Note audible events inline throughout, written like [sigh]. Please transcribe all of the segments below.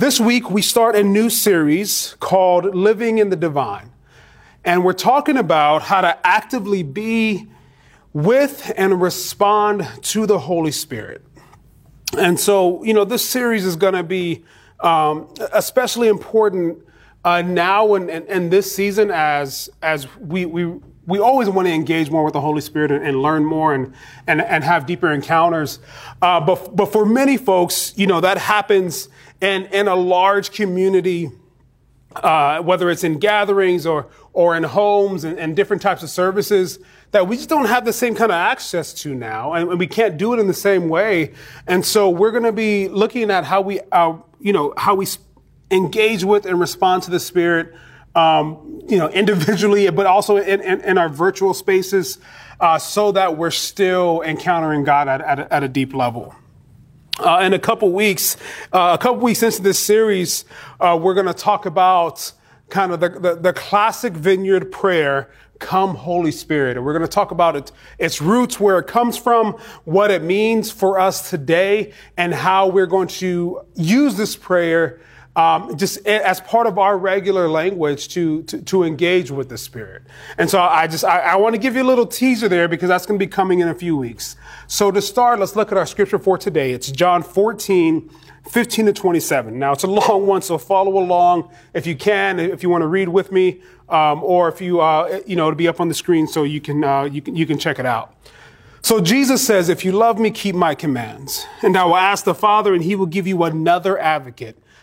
this week, we start a new series called Living in the Divine. And we're talking about how to actively be with and respond to the Holy Spirit. And so, you know, this series is going to be um, especially important uh, now and, and, and, this season as as we we we always want to engage more with the Holy Spirit and, and learn more and, and and have deeper encounters. Uh, but but for many folks, you know, that happens in in a large community. Uh, whether it's in gatherings or or in homes and, and, different types of services that we just don't have the same kind of access to now, and, and we can't do it in the same way. And so we're going to be looking at how we, uh, you know, how we engage with and respond to the Spirit, um, you know, individually, but also in, in, in our virtual spaces, uh, so that we're still encountering God at, at, a, at a deep level. Uh, in a couple weeks, uh, a couple weeks into this series, uh, we're going to talk about kind of the, the, the, classic vineyard prayer, come Holy Spirit. And we're going to talk about it, its roots, where it comes from, what it means for us today, and how we're going to use this prayer um, just as part of our regular language to, to, to, engage with the Spirit. And so I just, I, I want to give you a little teaser there because that's going to be coming in a few weeks. So to start, let's look at our scripture for today. It's John 14, 15 to 27. Now it's a [laughs] long one, so follow along if you can, if you want to read with me, um, or if you, uh, you know, it'll be up on the screen so you can, uh, you can, you can check it out. So Jesus says, if you love me, keep my commands. And I will ask the Father and he will give you another advocate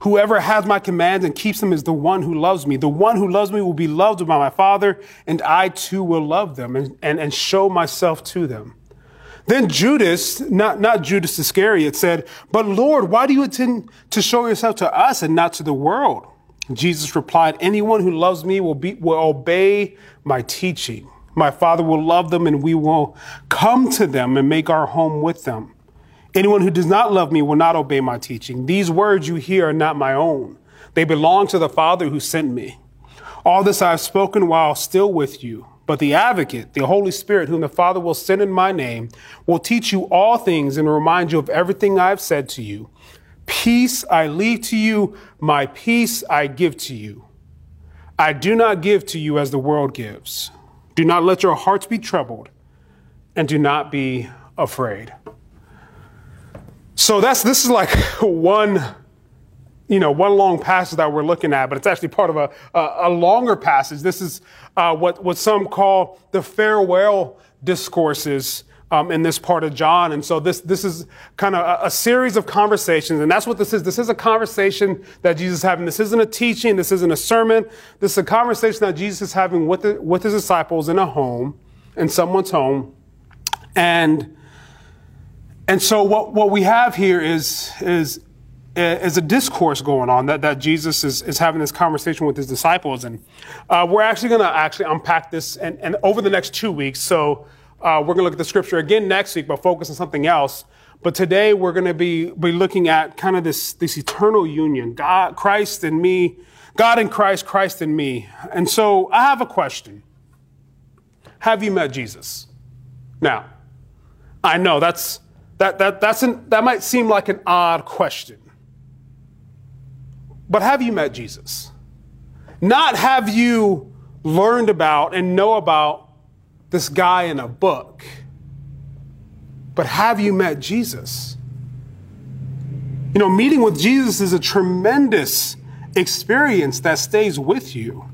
Whoever has my commands and keeps them is the one who loves me. The one who loves me will be loved by my Father, and I too will love them and, and, and show myself to them. Then Judas, not, not Judas Iscariot, said, But Lord, why do you intend to show yourself to us and not to the world? Jesus replied, Anyone who loves me will, be, will obey my teaching. My Father will love them, and we will come to them and make our home with them. Anyone who does not love me will not obey my teaching. These words you hear are not my own. They belong to the Father who sent me. All this I have spoken while still with you. But the advocate, the Holy Spirit, whom the Father will send in my name, will teach you all things and remind you of everything I have said to you. Peace I leave to you, my peace I give to you. I do not give to you as the world gives. Do not let your hearts be troubled, and do not be afraid. So that's this is like [laughs] one, you know, one long passage that we're looking at, but it's actually part of a, a, a longer passage. This is uh, what, what some call the farewell discourses um, in this part of John. And so this, this is kind of a, a, series of conversations. And that's what this is. This is a conversation that Jesus is having. This isn't a teaching. This isn't a sermon. This is a conversation that Jesus is having with, the, with his disciples in a home, in someone's home. And and so what, what we have here is, is, is a discourse going on that, that Jesus is, is having this conversation with his disciples. And uh, we're actually going to actually unpack this and, and over the next two weeks. So uh, we're going to look at the scripture again next week, but focus on something else. But today we're going to be, be looking at kind of this, this eternal union, God, Christ and me, God in Christ, Christ in me. And so I have a question. Have you met Jesus? Now, I know that's, that, that, that's an, that might seem like an odd question. But have you met Jesus? Not have you learned about and know about this guy in a book, but have you met Jesus? You know, meeting with Jesus is a tremendous experience that stays with you.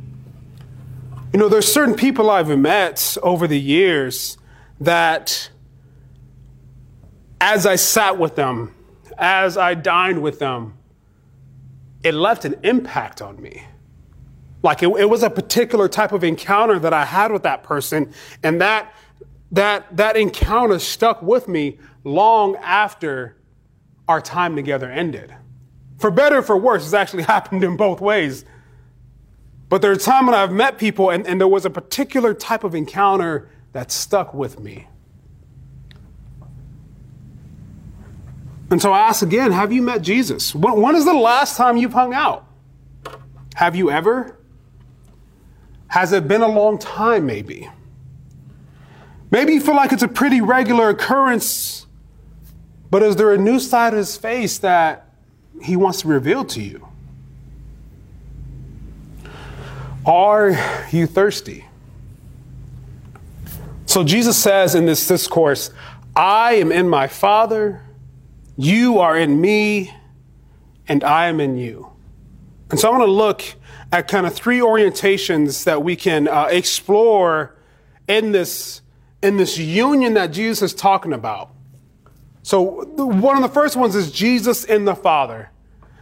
You know, there's certain people I've met over the years that as I sat with them, as I dined with them, it left an impact on me. Like it, it, was a particular type of encounter that I had with that person, and that that that encounter stuck with me long after our time together ended. for better or for worse, it's actually [laughs] happened in both ways. But there are times when I've met people and, and there was a particular type of encounter that stuck with me. And so I ask again have you met Jesus? When, when is the last time you've hung out? Have you ever? Has it been a long time, maybe? Maybe you feel like it's a pretty regular occurrence, but is there a new side of his face that he wants to reveal to you? Are you thirsty? So Jesus says in this discourse, I am in my Father, you are in me, and I am in you. And so I want to look at kind of three orientations that we can uh, explore in this, in this union that Jesus is talking about. So one of the first ones is Jesus in the Father.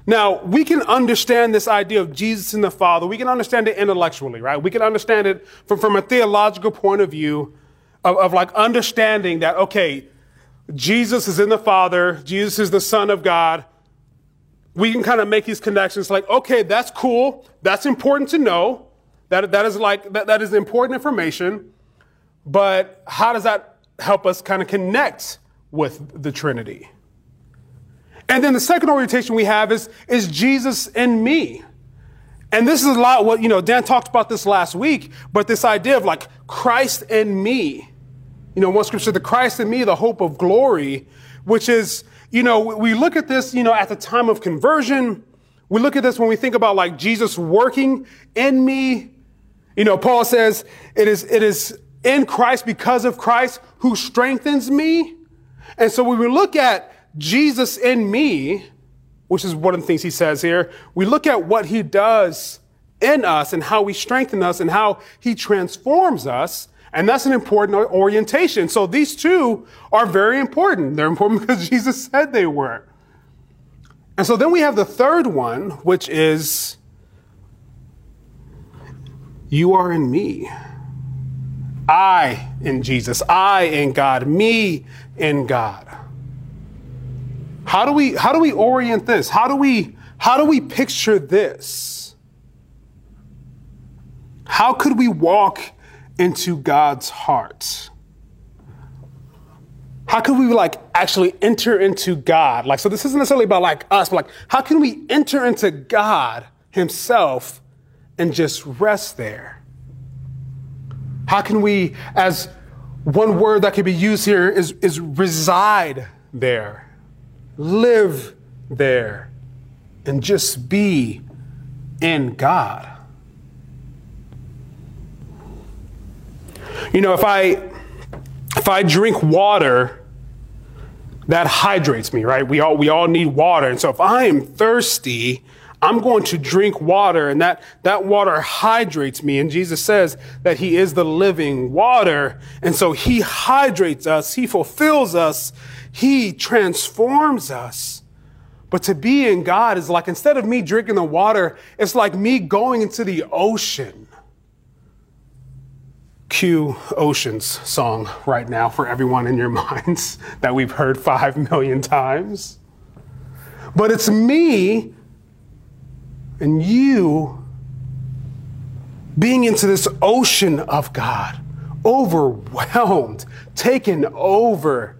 Now, we can understand this idea of Jesus in the Father. We can understand it intellectually, right? We can understand it from, from a theological point of view of, of like understanding that, okay, Jesus is in the Father, Jesus is the Son of God. We can kind of make these connections like, okay, that's cool. That's important to know. That, that is like, that, that is important information. But how does that help us kind of connect with the Trinity? And then the second orientation we have is, is Jesus in me. And this is a lot what, you know, Dan talked about this last week, but this idea of like Christ in me. You know, one scripture, the Christ in me, the hope of glory, which is, you know, we look at this, you know, at the time of conversion. We look at this when we think about like Jesus working in me. You know, Paul says it is, it is in Christ because of Christ who strengthens me. And so when we look at Jesus in me, which is one of the things he says here, we look at what he does in us and how he strengthens us and how he transforms us. And that's an important orientation. So these two are very important. They're important [laughs] because Jesus said they were. And so then we have the third one, which is you are in me. I in Jesus. I in God. Me in God. How do we how do we orient this? How do we how do we picture this? How could we walk into God's heart? How can we like actually enter into God? Like, so this isn't necessarily about like us, but like, how can we enter into God Himself and just rest there? How can we, as one word that could be used here is, is reside there? live there, and just be in God. You know, if I if I drink water, that hydrates me, right? We all we all need water. And so if I am thirsty, I'm going to drink water and that, that water hydrates me. And Jesus says that he is the living water. And so he hydrates us. He fulfills us. He transforms us. But to be in God is like, instead of me drinking the water, it's like me going into the ocean. Cue Ocean's song right now for everyone in your [laughs] minds that we've heard five million times. But it's me and you being into this ocean of God, overwhelmed, taken over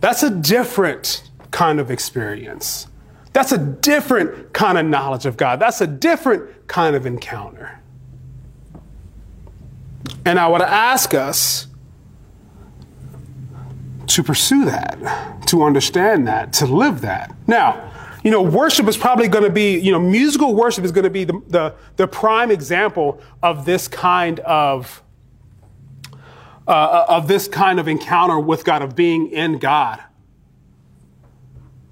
that's a different kind of experience. That's a different kind of knowledge of God. That's a different kind of encounter. And I would ask us to pursue that, to understand that, to live that. Now, you know, worship is probably going to be, you know, musical worship is going to be the, the, the prime example of this kind of uh, of this kind of encounter with God, of being in God.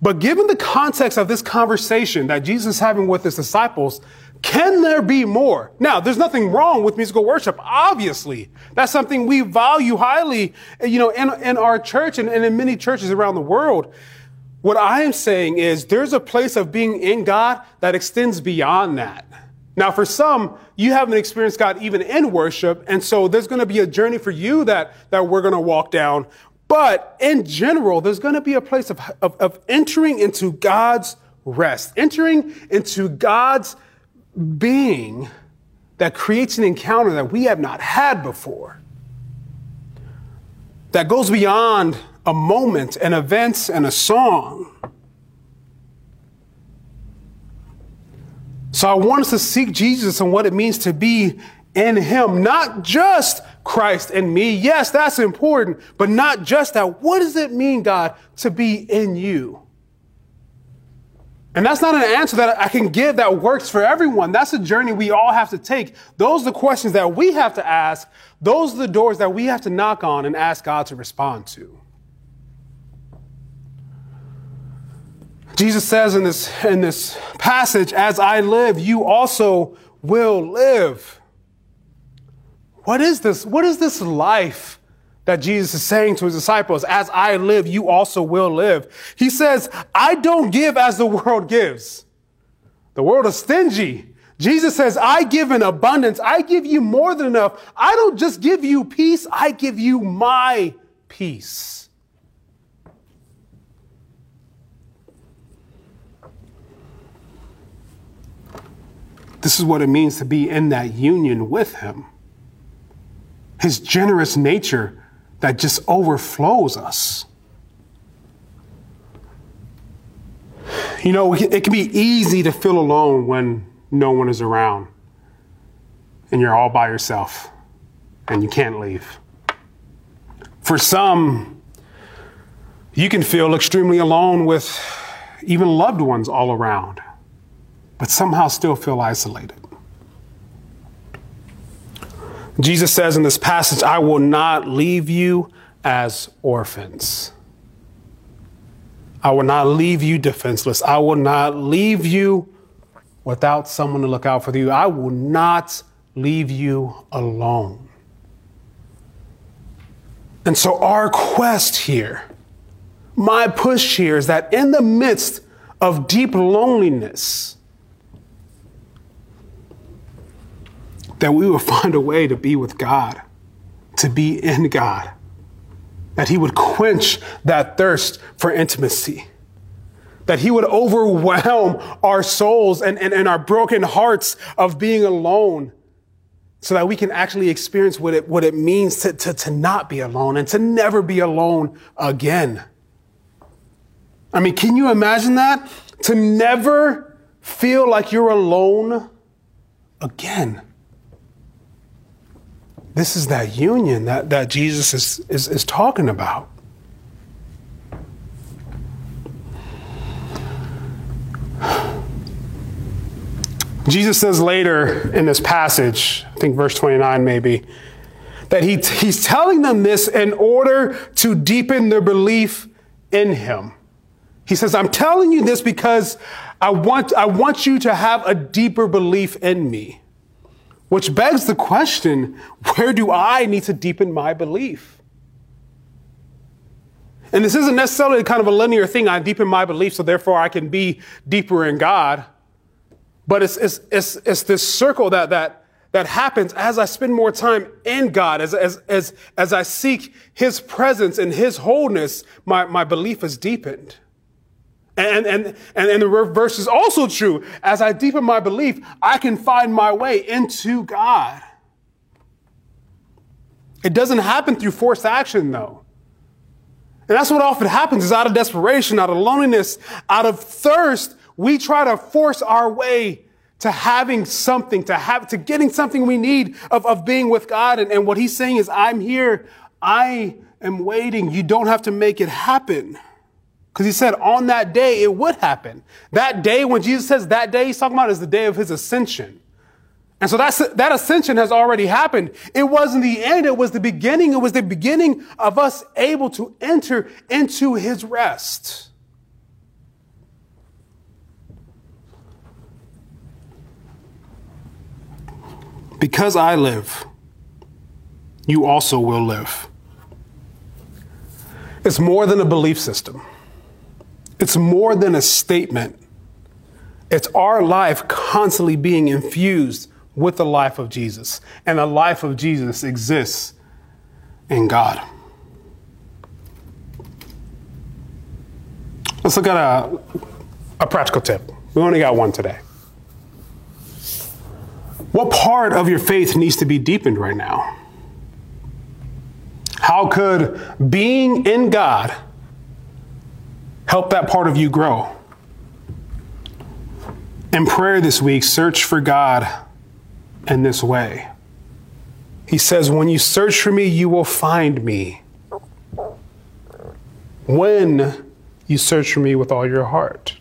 But given the context of this conversation that Jesus is having with his disciples, can there be more? Now, there's nothing wrong with musical worship, obviously. That's something we value highly, you know, in, in our church and, and in many churches around the world. What I am saying is there's a place of being in God that extends beyond that. Now, for some, you haven't experienced God even in worship. And so there's going to be a journey for you that, that we're going to walk down. But in general, there's going to be a place of, of, of entering into God's rest, entering into God's being that creates an encounter that we have not had before, that goes beyond a moment, an event, and a song. So I want us to seek Jesus and what it means to be in Him, not just Christ and me. Yes, that's important, but not just that. What does it mean, God, to be in you? And that's not an answer that I can give that works for everyone. That's a journey we all have to take. Those are the questions that we have to ask. Those are the doors that we have to knock on and ask God to respond to. Jesus says in this, in this passage, as I live, you also will live. What is this? What is this life that Jesus is saying to his disciples? As I live, you also will live. He says, I don't give as the world gives. The world is stingy. Jesus says, I give in abundance. I give you more than enough. I don't just give you peace. I give you my peace. This is what it means to be in that union with Him. His generous nature that just overflows us. You know, it can be easy to feel alone when no one is around and you're all by yourself and you can't leave. For some, you can feel extremely alone with even loved ones all around but somehow still feel isolated. Jesus says in this passage, I will not leave you as orphans. I will not leave you defenseless. I will not leave you without someone to look out for you. I will not leave you alone. And so, our quest here, my push here is that in the midst of deep loneliness, that we would [laughs] find a way to be with God, to be in God, that He would quench that thirst for intimacy, that He would overwhelm our souls and, and, and our broken hearts of being alone. So that we can actually experience what it, what it means to, to, to not be alone and to never be alone again. I mean, can you imagine that? To never feel like you're alone again. This is that union that, that Jesus is, is, is talking about. Jesus says later in this passage, I think verse 29 maybe, that he, he's telling them this in order to deepen their belief in him. He says, I'm telling you this because I want, I want you to have a deeper belief in me. Which begs the question where do I need to deepen my belief? And this isn't necessarily kind of a linear thing. I deepen my belief, so therefore I can be deeper in God. But it's, it's, it's, it's this circle that, that, that happens as I spend more time in God, as, as, as, as I seek His presence and His wholeness, my, my belief is deepened. And, and, and, and the reverse is also true. As I deepen my belief, I can find my way into God. It doesn't happen through forced action, though. And that's what often happens is out of desperation, out of loneliness, out of thirst, we try to force our way to having something, to have, to getting something we need of, of being with God. And, and what he's saying is, I'm here. I am waiting. You don't have to make it happen. Because he said on that day it would happen. That day, when Jesus says that day, he's talking about is the day of his ascension. And so that's, that ascension has already happened. It wasn't the end, it was the beginning. It was the beginning of us able to enter into his rest. Because I live, you also will live. It's more than a belief system. It's more than a statement. It's our life constantly being infused with the life of Jesus. And the life of Jesus exists in God. Let's look at a, a practical tip. We only got one today. What part of your faith needs to be deepened right now? How could being in God help that part of you grow? In prayer this week, search for God in this way. He says, When you search for me, you will find me. When you search for me with all your heart.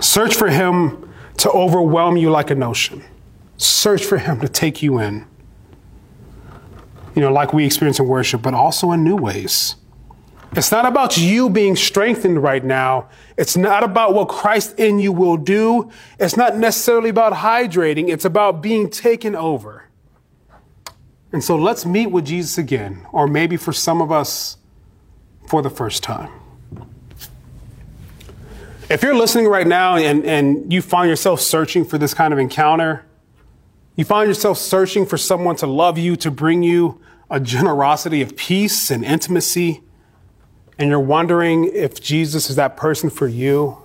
Search for him to overwhelm you like an ocean. Search for him to take you in. You know, like we experience in worship, but also in new ways. It's not about you being strengthened right now. It's not about what Christ in you will do. It's not necessarily about hydrating. It's about being taken over. And so let's meet with Jesus again, or maybe for some of us, for the first time. If you're listening right now and, and you find yourself searching for this kind of encounter, you find yourself searching for someone to love you, to bring you a generosity of peace and intimacy, and you're wondering if Jesus is that person for you,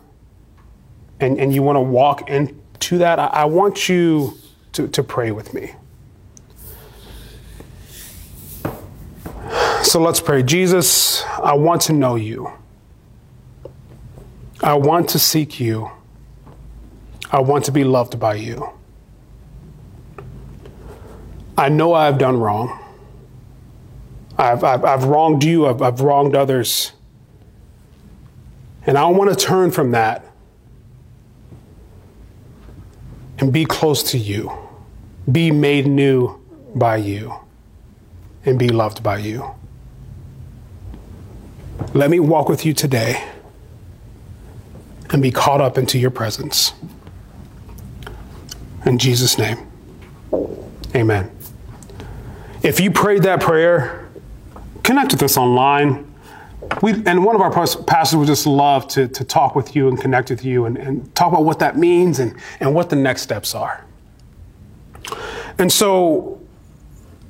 and, and you want to walk into that, I, I want you to, to pray with me. So let's pray. Jesus, I want to know you. I want to seek you. I want to be loved by you. I know I've done wrong. I've, I've, I've wronged you, I've, I've wronged others. And I want to turn from that and be close to you, be made new by you, and be loved by you. Let me walk with you today and be caught up into your presence. In Jesus' name, amen. If you prayed that prayer, connect with us online. We, and one of our pastors would just love to, to talk with you and connect with you and, and talk about what that means and, and what the next steps are. And so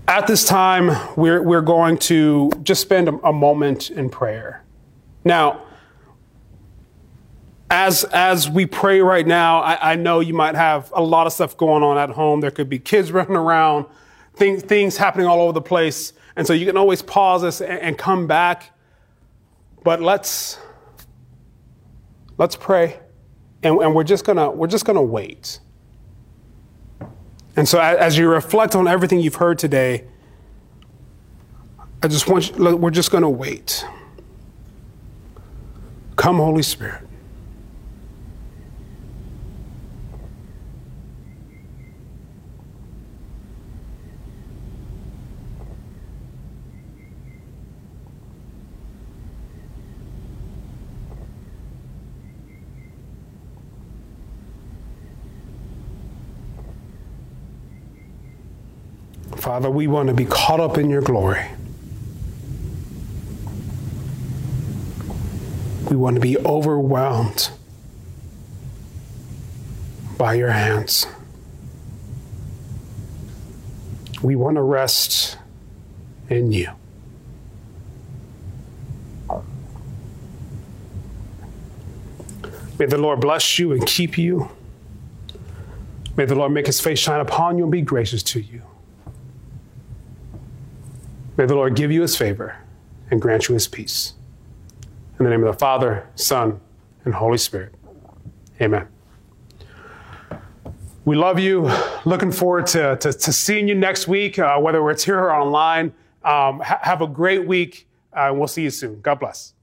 at this time, we're, we're going to just spend a, a moment in prayer. Now, as as we pray right now, I, I, know you might have a lot of stuff going on at home. There could be kids [laughs] running around, things things happening all over the place, and so you can always pause this and, come back. But let's let's pray, and, and we're just gonna we're just gonna wait. And so as you reflect on everything you've heard today, I just want you, we're just gonna wait. Come, Holy Spirit. Father, we want to be caught up in your glory. We want to be overwhelmed by your hands. We want to rest in you. May the Lord bless you and keep you. May the Lord make his face shine upon you and be gracious to you. May the Lord give you his favor and grant you his peace. In the name of the Father, Son, and Holy Spirit. Amen. We love you. Looking forward to, to, to seeing you next week, uh, whether it's here or online. Um, ha- have a great week, uh, and we'll see you soon. God bless.